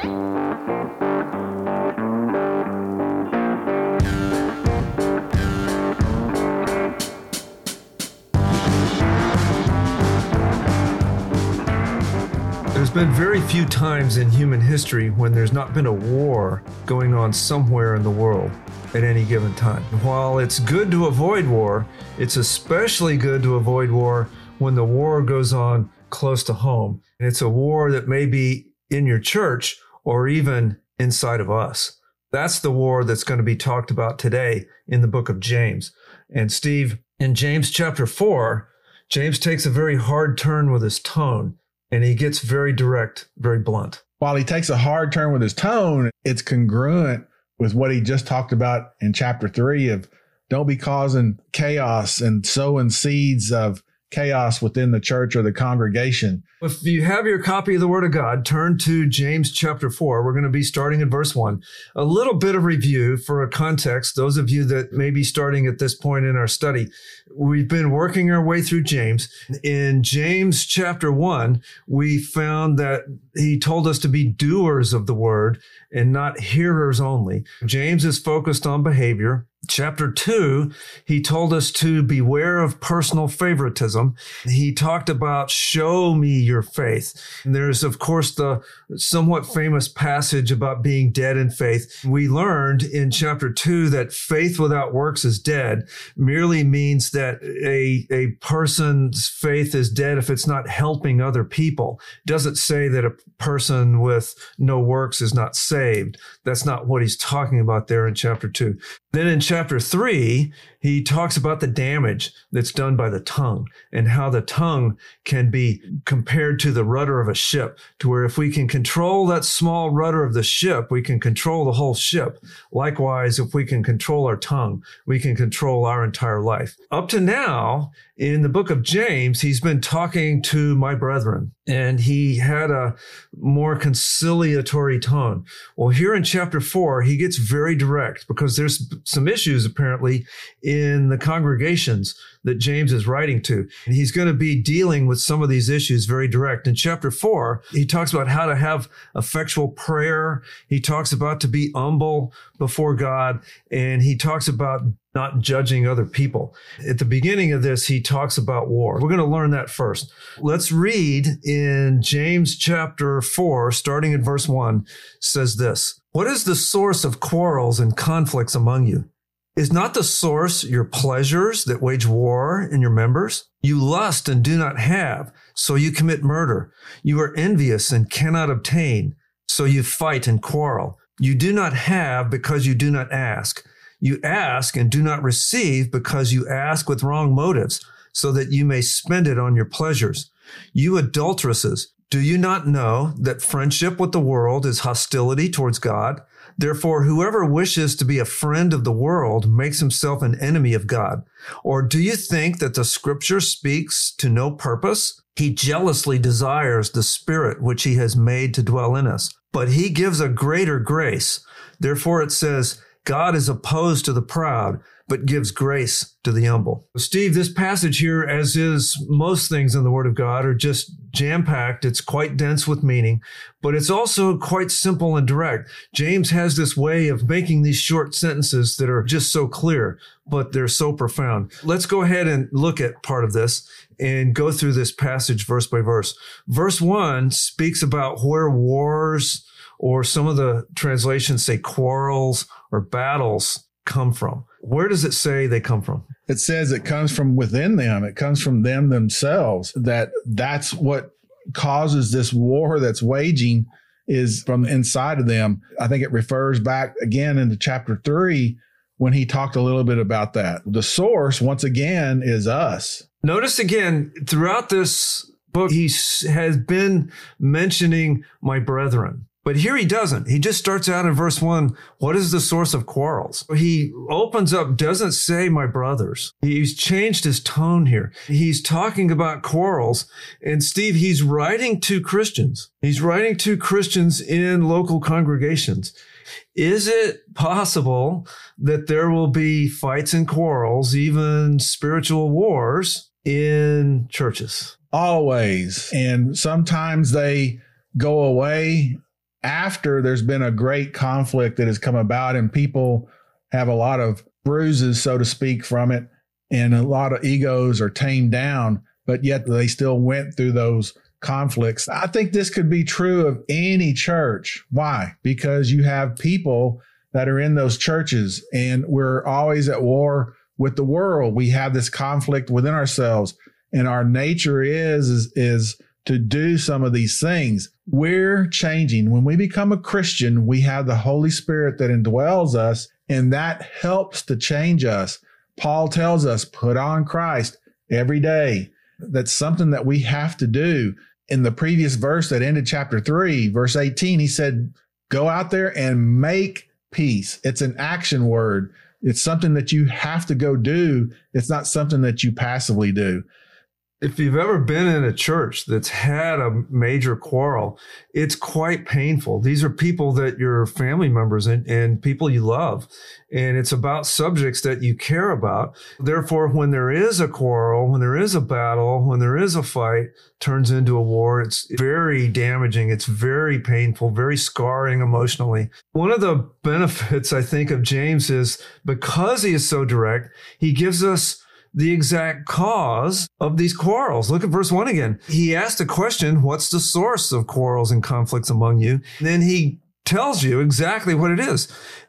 There's been very few times in human history when there's not been a war going on somewhere in the world at any given time. While it's good to avoid war, it's especially good to avoid war when the war goes on close to home. And it's a war that may be in your church or even inside of us. That's the war that's going to be talked about today in the book of James. And Steve, in James chapter 4, James takes a very hard turn with his tone and he gets very direct, very blunt. While he takes a hard turn with his tone, it's congruent with what he just talked about in chapter three of don't be causing chaos and sowing seeds of chaos within the church or the congregation. If you have your copy of the Word of God, turn to James chapter 4. We're going to be starting in verse 1. A little bit of review for a context, those of you that may be starting at this point in our study. We've been working our way through James. In James chapter 1, we found that he told us to be doers of the Word and not hearers only. James is focused on behavior. Chapter two, he told us to beware of personal favoritism. He talked about show me your faith. And there's, of course, the somewhat famous passage about being dead in faith. We learned in chapter two that faith without works is dead merely means that a, a person's faith is dead if it's not helping other people. Doesn't say that a person with no works is not saved. That's not what he's talking about there in chapter two. Then in chapter three, he talks about the damage that's done by the tongue and how the tongue can be compared to the rudder of a ship, to where if we can control that small rudder of the ship, we can control the whole ship. Likewise, if we can control our tongue, we can control our entire life. Up to now, in the book of James, he's been talking to my brethren and he had a more conciliatory tone. Well, here in chapter four, he gets very direct because there's some issues apparently in the congregations that James is writing to. And he's going to be dealing with some of these issues very direct. In chapter four, he talks about how to have effectual prayer. He talks about to be humble before God. And he talks about not judging other people. At the beginning of this, he talks about war. We're going to learn that first. Let's read in James chapter 4, starting in verse 1, says this What is the source of quarrels and conflicts among you? Is not the source your pleasures that wage war in your members? You lust and do not have, so you commit murder. You are envious and cannot obtain, so you fight and quarrel. You do not have because you do not ask. You ask and do not receive because you ask with wrong motives, so that you may spend it on your pleasures. You adulteresses, do you not know that friendship with the world is hostility towards God? Therefore, whoever wishes to be a friend of the world makes himself an enemy of God. Or do you think that the scripture speaks to no purpose? He jealously desires the spirit which he has made to dwell in us, but he gives a greater grace. Therefore it says, God is opposed to the proud, but gives grace to the humble. Steve, this passage here, as is most things in the Word of God, are just jam packed. It's quite dense with meaning, but it's also quite simple and direct. James has this way of making these short sentences that are just so clear, but they're so profound. Let's go ahead and look at part of this and go through this passage verse by verse. Verse one speaks about where wars, or some of the translations say quarrels or battles come from. Where does it say they come from? It says it comes from within them. It comes from them themselves. That that's what causes this war that's waging is from inside of them. I think it refers back again into chapter three when he talked a little bit about that. The source, once again, is us. Notice again throughout this book, he has been mentioning my brethren. But here he doesn't. He just starts out in verse one. What is the source of quarrels? He opens up, doesn't say my brothers. He's changed his tone here. He's talking about quarrels. And Steve, he's writing to Christians. He's writing to Christians in local congregations. Is it possible that there will be fights and quarrels, even spiritual wars in churches? Always. And sometimes they go away after there's been a great conflict that has come about and people have a lot of bruises, so to speak, from it, and a lot of egos are tamed down, but yet they still went through those conflicts. I think this could be true of any church. Why? Because you have people that are in those churches and we're always at war with the world. We have this conflict within ourselves and our nature is, is, is to do some of these things. We're changing. When we become a Christian, we have the Holy Spirit that indwells us and that helps to change us. Paul tells us, put on Christ every day. That's something that we have to do. In the previous verse that ended chapter three, verse 18, he said, go out there and make peace. It's an action word. It's something that you have to go do. It's not something that you passively do if you've ever been in a church that's had a major quarrel, it's quite painful. These are people that you're family members and, and, people you love. And it's about subjects that you care about. Therefore, when there is a quarrel, when there is a battle, when there is a fight, turns into a war, it's very damaging. It's very painful, very scarring emotionally. One of the benefits, I think, of James is because he is so direct, he gives us the exact cause of these quarrels. Look at verse one again. He asked a question, what's the source of quarrels and conflicts among you? Then he tells you exactly what it is.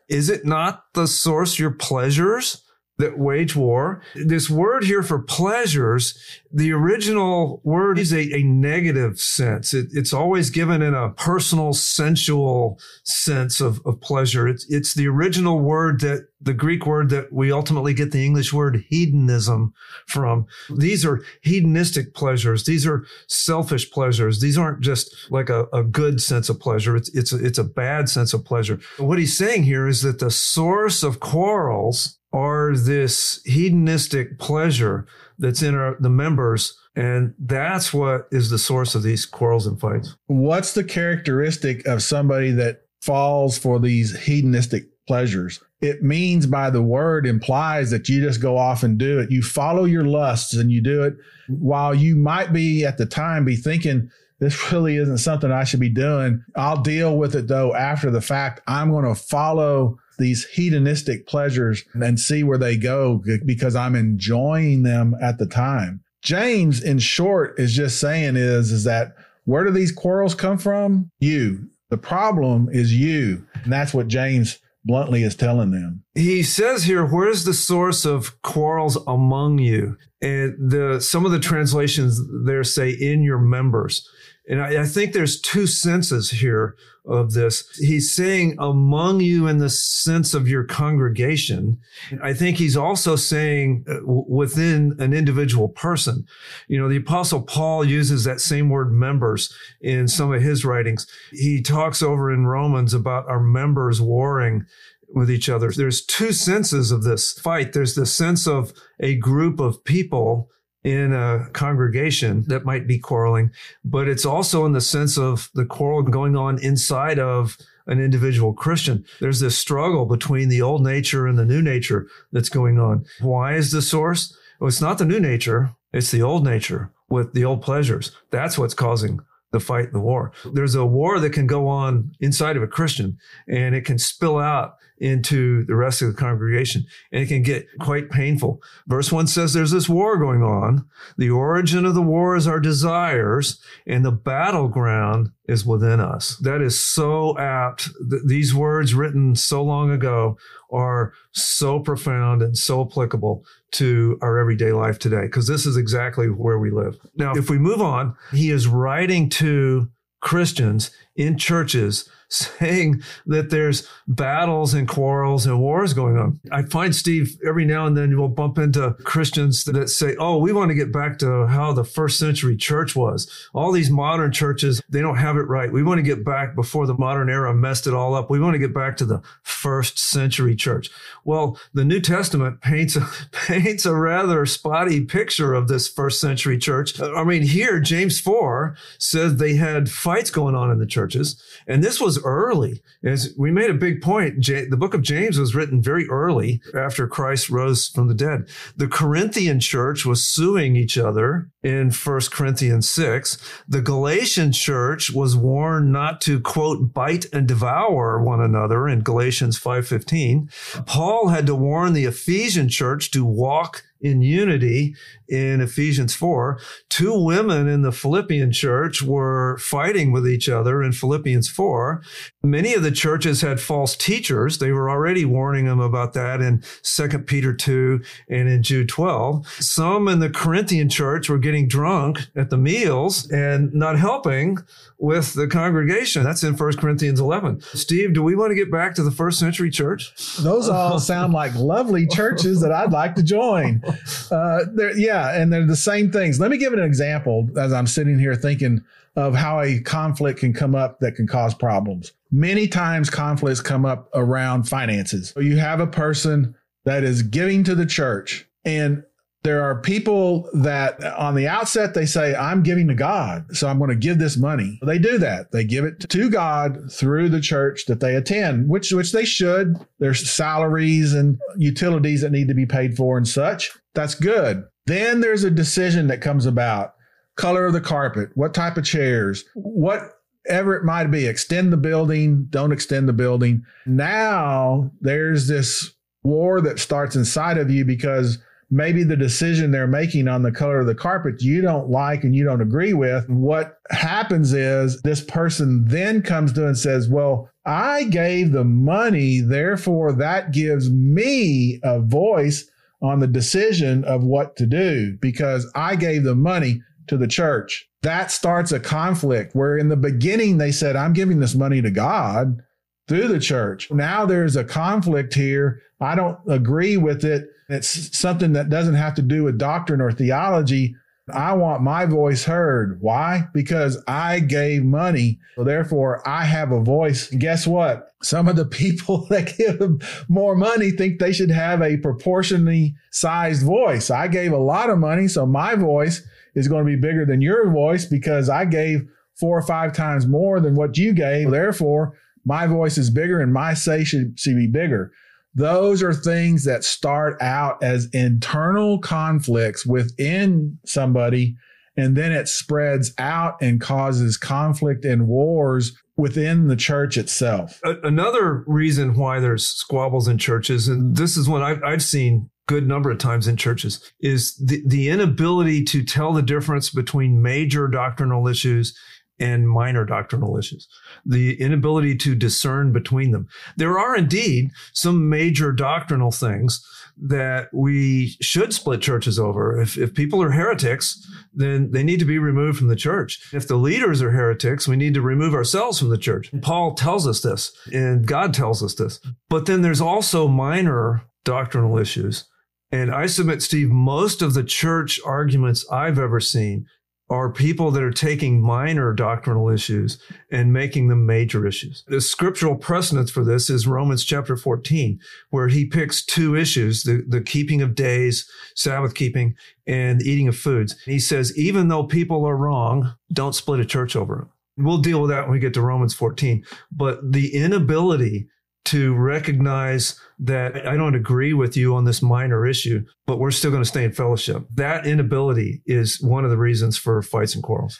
Is it not the source your pleasures? That wage war. This word here for pleasures, the original word is a, a negative sense. It, it's always given in a personal, sensual sense of, of pleasure. It's, it's the original word that the Greek word that we ultimately get the English word hedonism from. These are hedonistic pleasures. These are selfish pleasures. These aren't just like a, a good sense of pleasure. It's, it's, a, it's a bad sense of pleasure. What he's saying here is that the source of quarrels are this hedonistic pleasure that's in our, the members. And that's what is the source of these quarrels and fights. What's the characteristic of somebody that falls for these hedonistic pleasures? It means by the word implies that you just go off and do it. You follow your lusts and you do it while you might be at the time be thinking, this really isn't something I should be doing. I'll deal with it though after the fact. I'm going to follow these hedonistic pleasures and see where they go because I'm enjoying them at the time. James, in short, is just saying is, is that where do these quarrels come from? You. The problem is you. And that's what James bluntly is telling them. He says here, where's the source of quarrels among you? And the some of the translations there say in your members. And I, I, think there's two senses here of this. He's saying among you in the sense of your congregation. I think he's also saying uh, within an individual person. You know, the apostle Paul uses that same word members in some of his writings. He talks over in Romans about our members warring with each other. There's two senses of this fight. There's the sense of a group of people in a congregation that might be quarreling, but it's also in the sense of the quarrel going on inside of an individual Christian. There's this struggle between the old nature and the new nature that's going on. Why is the source? Well, it's not the new nature. It's the old nature with the old pleasures. That's what's causing the fight, and the war. There's a war that can go on inside of a Christian and it can spill out into the rest of the congregation and it can get quite painful. Verse one says there's this war going on. The origin of the war is our desires and the battleground is within us. That is so apt. these words written so long ago are so profound and so applicable to our everyday life today because this is exactly where we live. Now, if we move on, he is writing to Christians in churches saying that there's battles and quarrels and wars going on. I find, Steve, every now and then will bump into Christians that say, oh, we want to get back to how the first century church was. All these modern churches, they don't have it right. We want to get back before the modern era messed it all up. We want to get back to the first century church. Well, the New Testament paints a, paints a rather spotty picture of this first century church. I mean, here, James 4 says they had fights going on in the churches. And this was early. As we made a big point, the book of James was written very early after Christ rose from the dead. The Corinthian church was suing each other in 1 Corinthians 6. The Galatian church was warned not to quote bite and devour one another in Galatians 5:15. Paul had to warn the Ephesian church to walk in unity in Ephesians 4. Two women in the Philippian church were fighting with each other in Philippians 4. Many of the churches had false teachers. They were already warning them about that in 2 Peter 2 and in Jude 12. Some in the Corinthian church were getting drunk at the meals and not helping with the congregation. That's in 1 Corinthians 11. Steve, do we want to get back to the first century church? Those all sound like lovely churches that I'd like to join. Uh, yeah, and they're the same things. Let me give an example as I'm sitting here thinking of how a conflict can come up that can cause problems. Many times conflicts come up around finances. You have a person that is giving to the church and there are people that on the outset they say i'm giving to god so i'm going to give this money. They do that. They give it to god through the church that they attend which which they should. There's salaries and utilities that need to be paid for and such. That's good. Then there's a decision that comes about. Color of the carpet what type of chairs whatever it might be extend the building don't extend the building. Now there's this war that starts inside of you because maybe the decision they're making on the color of the carpet you don't like and you don't agree with. What happens is this person then comes to and says, Well, I gave the money, therefore that gives me a voice on the decision of what to do because I gave the money to the church. That starts a conflict where in the beginning they said, I'm giving this money to God through the church. Now there's a conflict here. I don't agree with it. It's something that doesn't have to do with doctrine or theology. I want my voice heard. Why? Because I gave money. So therefore, I have a voice. And guess what? Some of the people that give more money think they should have a proportionally sized voice. I gave a lot of money, so my voice is going to be bigger than your voice because I gave four or five times more than what you gave. Therefore, my voice is bigger and my say should, should be bigger. Those are things that start out as internal conflicts within somebody, and then it spreads out and causes conflict and wars within the church itself. Another reason why there's squabbles in churches, and this is one I've, I've seen good number of times in churches, is the, the inability to tell the difference between major doctrinal issues and minor doctrinal issues, the inability to discern between them. There are indeed some major doctrinal things that we should split churches over. If, if people are heretics, then they need to be removed from the church. If the leaders are heretics, we need to remove ourselves from the church. Paul tells us this, and God tells us this. But then there's also minor doctrinal issues. And I submit, Steve, most of the church arguments I've ever seen are people that are taking minor doctrinal issues and making them major issues. The scriptural precedence for this is Romans chapter 14, where he picks two issues, the, the keeping of days, Sabbath keeping, and eating of foods. He says, even though people are wrong, don't split a church over it. We'll deal with that when we get to Romans 14. But the inability to recognize that I don't agree with you on this minor issue, but we're still going to stay in fellowship. That inability is one of the reasons for fights and quarrels.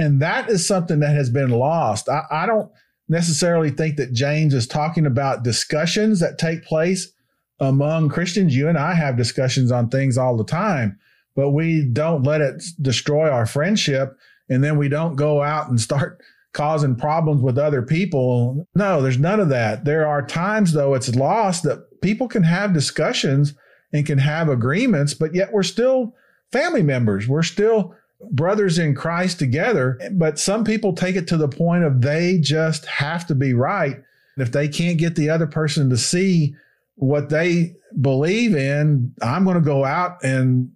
And that is something that has been lost. I, I don't necessarily think that James is talking about discussions that take place among Christians. You and I have discussions on things all the time, but we don't let it destroy our friendship. And then we don't go out and start causing problems with other people. No, there's none of that. There are times, though, it's lost that people can have discussions and can have agreements, but yet we're still family members. We're still brothers in Christ together. But some people take it to the point of they just have to be right. If they can't get the other person to see what they believe in, I'm going to go out and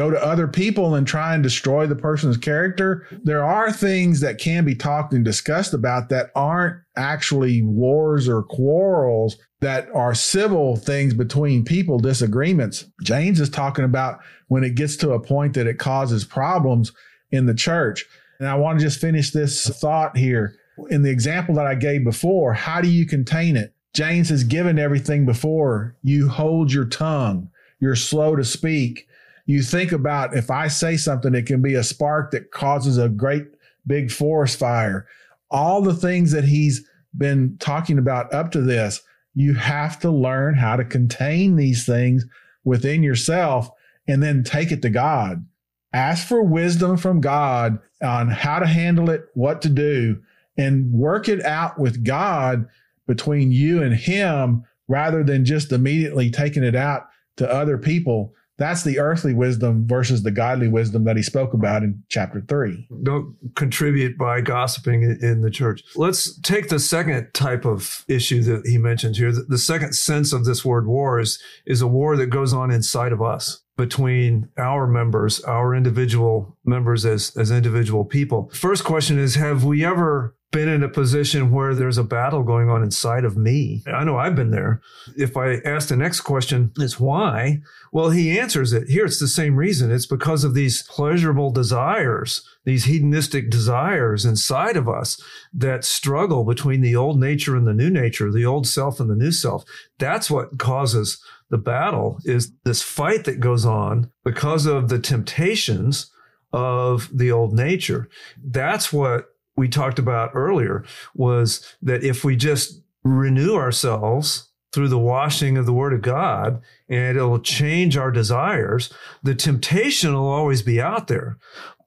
go to other people and try and destroy the person's character. There are things that can be talked and discussed about that aren't actually wars or quarrels that are civil things between people, disagreements. James is talking about when it gets to a point that it causes problems in the church. And I want to just finish this thought here. In the example that I gave before, how do you contain it? James has given everything before. You hold your tongue. You're slow to speak. You think about if I say something, it can be a spark that causes a great big forest fire. All the things that he's been talking about up to this, you have to learn how to contain these things within yourself and then take it to God. Ask for wisdom from God on how to handle it, what to do, and work it out with God between you and Him rather than just immediately taking it out to other people. That's the earthly wisdom versus the godly wisdom that he spoke about in chapter three. Don't contribute by gossiping in the church. Let's take the second type of issue that he mentions here. The second sense of this word war is, is a war that goes on inside of us between our members, our individual members as, as individual people. First question is Have we ever been in a position where there's a battle going on inside of me? I know I've been there. If I ask the next question, is why? Well, he answers it. Here it's the same reason. It's because of these pleasurable desires, these hedonistic desires inside of us that struggle between the old nature and the new nature, the old self and the new self. That's what causes the battle is this fight that goes on because of the temptations of the old nature. That's what we talked about earlier was that if we just renew ourselves through the washing of the word of God and it'll change our desires, the temptation will always be out there.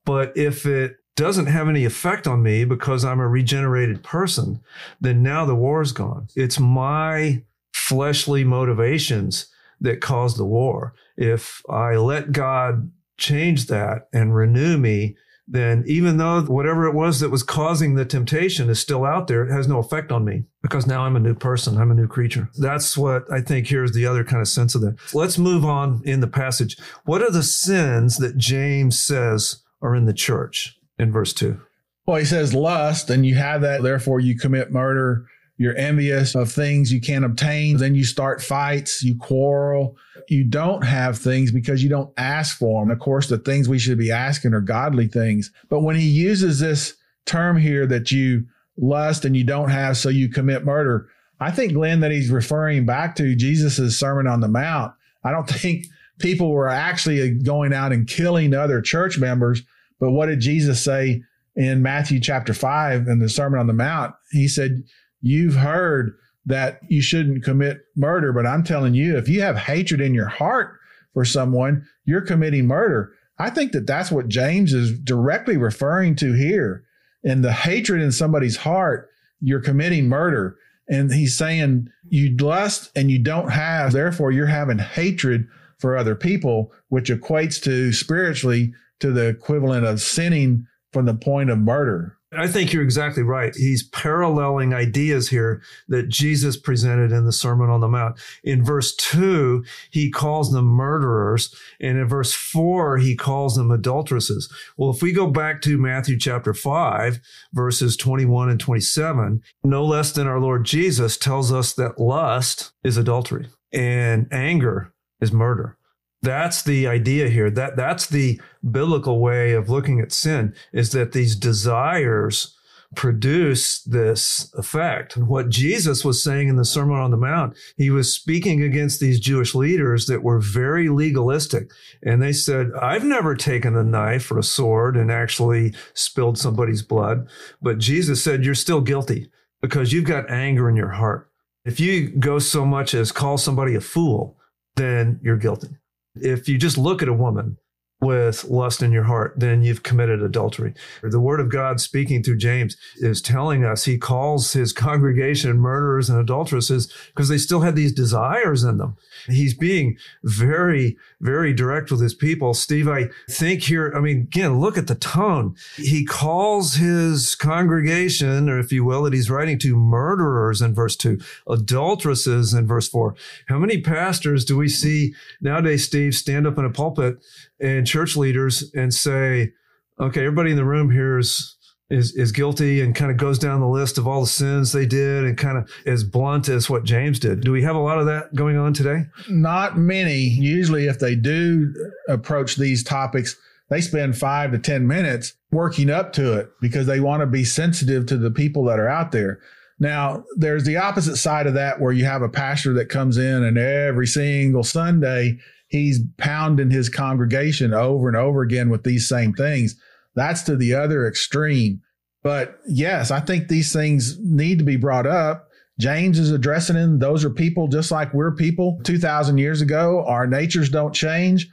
But if it doesn't have any effect on me because I'm a regenerated person, then now the war is gone. It's my fleshly motivations that caused the war. If I let God change that and renew me, then even though whatever it was that was causing the temptation is still out there, it has no effect on me because now I'm a new person. I'm a new creature. That's what I think here's the other kind of sense of that. Let's move on in the passage. What are the sins that James says are in the church in verse 2? Well, he says lust, and you have that, therefore you commit murder you're envious of things you can't obtain. Then you start fights, you quarrel. You don't have things because you don't ask for them. Of course, the things we should be asking are godly things. But when he uses this term here that you lust and you don't have, so you commit murder, I think, Glenn, that he's referring back to Jesus' Sermon on the Mount. I don't think people were actually going out and killing other church members. But what did Jesus say in Matthew chapter 5 in the Sermon on the Mount? He said, You've heard that you shouldn't commit murder, but I'm telling you, if you have hatred in your heart for someone, you're committing murder. I think that that's what James is directly referring to here. And the hatred in somebody's heart, you're committing murder. And he's saying you lust and you don't have, therefore you're having hatred for other people, which equates to spiritually to the equivalent of sinning from the point of murder. I think you're exactly right. He's paralleling ideas here that Jesus presented in the Sermon on the Mount. In verse two, he calls them murderers. And in verse four, he calls them adulteresses. Well, if we go back to Matthew chapter five, verses 21 and 27, no less than our Lord Jesus tells us that lust is adultery and anger is murder. That's the idea here. That that's the biblical way of looking at sin is that these desires produce this effect. What Jesus was saying in the Sermon on the Mount, he was speaking against these Jewish leaders that were very legalistic. And they said, I've never taken a knife or a sword and actually spilled somebody's blood. But Jesus said, You're still guilty because you've got anger in your heart. If you go so much as call somebody a fool, then you're guilty. If you just look at a woman with lust in your heart, then you've committed adultery. The word of God speaking through James is telling us he calls his congregation murderers and adulteresses because they still had these desires in them. He's being very, very direct with his people. Steve, I think here, I mean, again, look at the tone. He calls his congregation, or if you will, that he's writing to murderers in verse two, adulteresses in verse four. How many pastors do we see nowadays, Steve, stand up in a pulpit and church leaders and say, okay, everybody in the room here is is is guilty and kind of goes down the list of all the sins they did and kind of as blunt as what James did. Do we have a lot of that going on today? Not many. Usually if they do approach these topics, they spend five to 10 minutes working up to it because they want to be sensitive to the people that are out there. Now, there's the opposite side of that where you have a pastor that comes in and every single Sunday he's pounding his congregation over and over again with these same things. That's to the other extreme. But yes, I think these things need to be brought up. James is addressing them. Those are people just like we're people 2,000 years ago. Our natures don't change.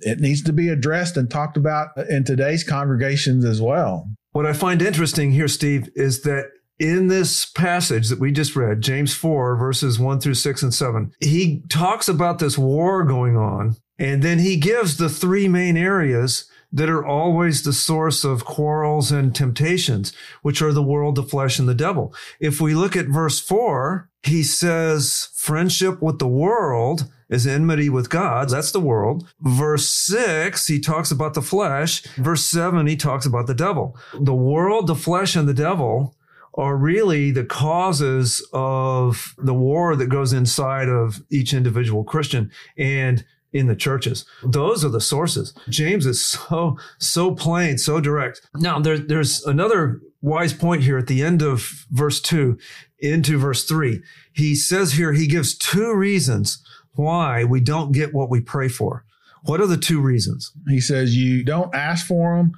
It needs to be addressed and talked about in today's congregations as well. What I find interesting here, Steve, is that in this passage that we just read, James 4, verses 1 through 6 and 7, he talks about this war going on, and then he gives the three main areas that are always the source of quarrels and temptations, which are the world, the flesh, and the devil. If we look at verse 4, he says, friendship with the world is enmity with God. That's the world. Verse six, he talks about the flesh. Verse seven, he talks about the devil. The world, the flesh, and the devil are really the causes of the war that goes inside of each individual Christian and in the churches. Those are the sources. James is so, so plain, so direct. Now, there, there's another wise point here at the end of verse two into verse three. He says here, he gives two reasons why we don't get what we pray for. What are the two reasons? He says you don't ask for them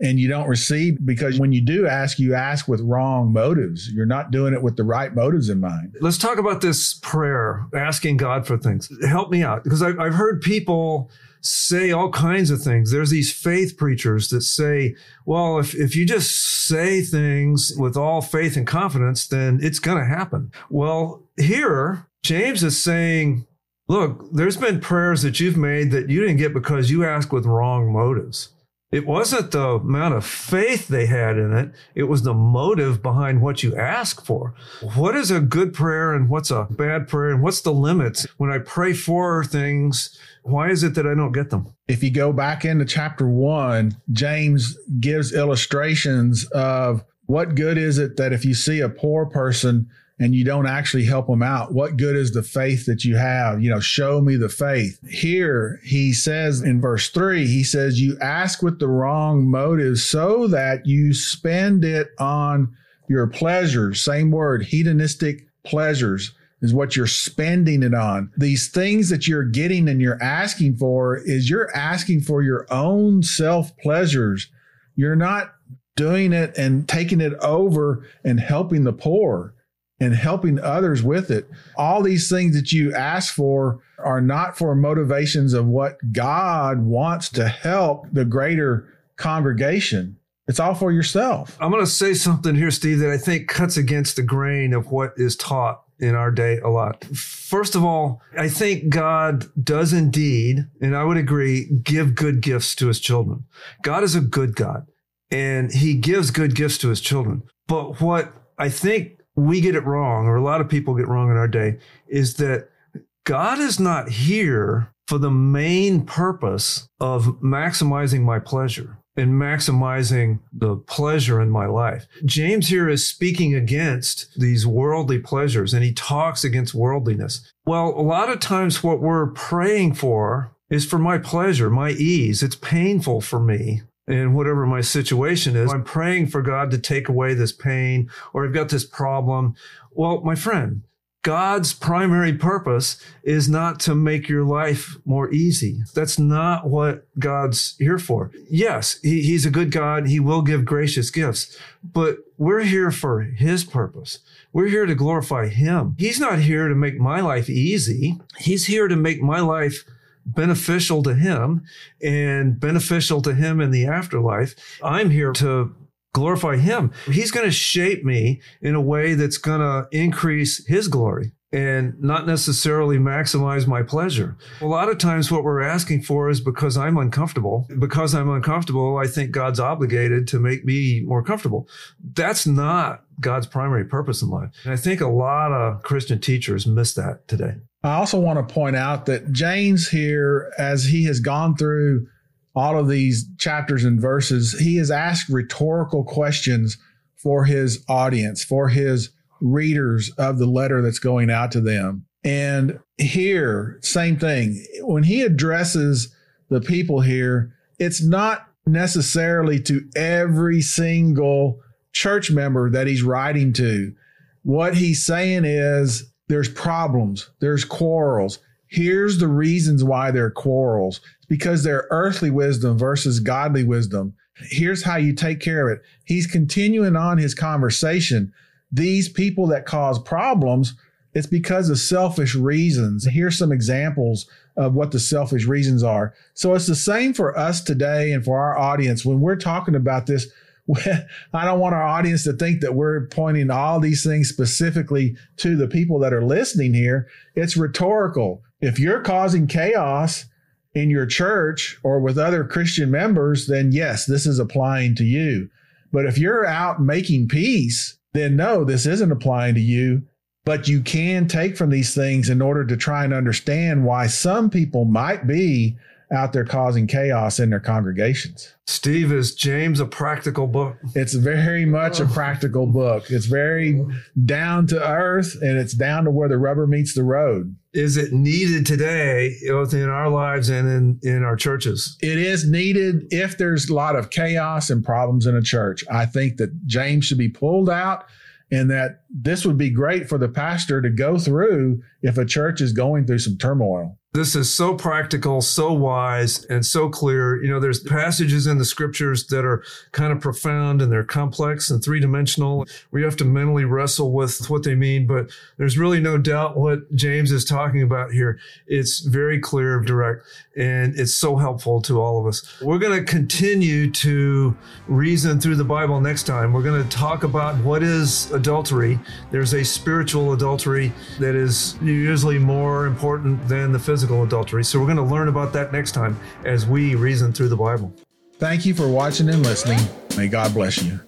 and you don't receive because when you do ask, you ask with wrong motives. You're not doing it with the right motives in mind. Let's talk about this prayer, asking God for things. Help me out because I've heard people say all kinds of things. There's these faith preachers that say, well, if, if you just say things with all faith and confidence, then it's going to happen. Well, here, James is saying, look, there's been prayers that you've made that you didn't get because you asked with wrong motives. It wasn't the amount of faith they had in it. It was the motive behind what you ask for. What is a good prayer and what's a bad prayer and what's the limits? When I pray for things, why is it that I don't get them? If you go back into chapter one, James gives illustrations of what good is it that if you see a poor person and you don't actually help them out, what good is the faith that you have? You know, show me the faith. Here, he says in verse three, he says, You ask with the wrong motives so that you spend it on your pleasures. Same word, hedonistic pleasures is what you're spending it on. These things that you're getting and you're asking for is you're asking for your own self pleasures. You're not doing it and taking it over and helping the poor and helping others with it. All these things that you ask for are not for motivations of what God wants to help the greater congregation. It's all for yourself. I'm going to say something here, Steve, that I think cuts against the grain of what is taught in our day a lot. First of all, I think God does indeed, and I would agree, give good gifts to his children. God is a good God and he gives good gifts to his children. But what I think we get it wrong, or a lot of people get wrong in our day, is that God is not here for the main purpose of maximizing my pleasure and maximizing the pleasure in my life. James here is speaking against these worldly pleasures and he talks against worldliness. Well, a lot of times what we're praying for is for my pleasure, my ease. It's painful for me in whatever my situation is. I'm praying for God to take away this pain or I've got this problem. Well, my friend, God's primary purpose is not to make your life more easy. That's not what God's here for. Yes, he, He's a good God. He will give gracious gifts, but we're here for His purpose. We're here to glorify Him. He's not here to make my life easy. He's here to make my life beneficial to him and beneficial to him in the afterlife. I'm here to glorify him. He's going to shape me in a way that's going to increase his glory and not necessarily maximize my pleasure. A lot of times what we're asking for is because I'm uncomfortable. Because I'm uncomfortable, I think God's obligated to make me more comfortable. That's not God's primary purpose in life. And I think a lot of Christian teachers miss that today. I also want to point out that James here, as he has gone through all of these chapters and verses, he has asked rhetorical questions for his audience, for his readers of the letter that's going out to them. And here, same thing. When he addresses the people here, it's not necessarily to every single church member that he's writing to. What he's saying is there's problems, there's quarrels. Here's the reasons why there are quarrels. It's because they're earthly wisdom versus godly wisdom. Here's how you take care of it. He's continuing on his conversation. These people that cause problems, it's because of selfish reasons. Here's some examples of what the selfish reasons are. So it's the same for us today and for our audience. When we're talking about this, I don't want our audience to think that we're pointing all these things specifically to the people that are listening here. It's rhetorical. If you're causing chaos in your church or with other Christian members, then yes, this is applying to you. But if you're out making peace, then no, this isn't applying to you. But you can take from these things in order to try and understand why some people might be out there causing chaos in their congregations. Steve, is James a practical book? It's very much a oh. practical book. It's very down to earth and it's down to where the rubber meets the road. Is it needed today, both in our lives and in, in our churches? It is needed if there's a lot of chaos and problems in a church. I think that James should be pulled out and that this would be great for the pastor to go through if a church is going through some turmoil. This is so practical, so wise, and so clear. You know, there's passages in the scriptures that are kind of profound and they're complex and three dimensional We have to mentally wrestle with what they mean. But there's really no doubt what James is talking about here. It's very clear, direct, and it's so helpful to all of us. We're going to continue to reason through the Bible next time. We're going to talk about what is adultery. There's a spiritual adultery that is usually more important than the physical physical adultery. So we're going to learn about that next time as we reason through the Bible. Thank you for watching and listening. May God bless you.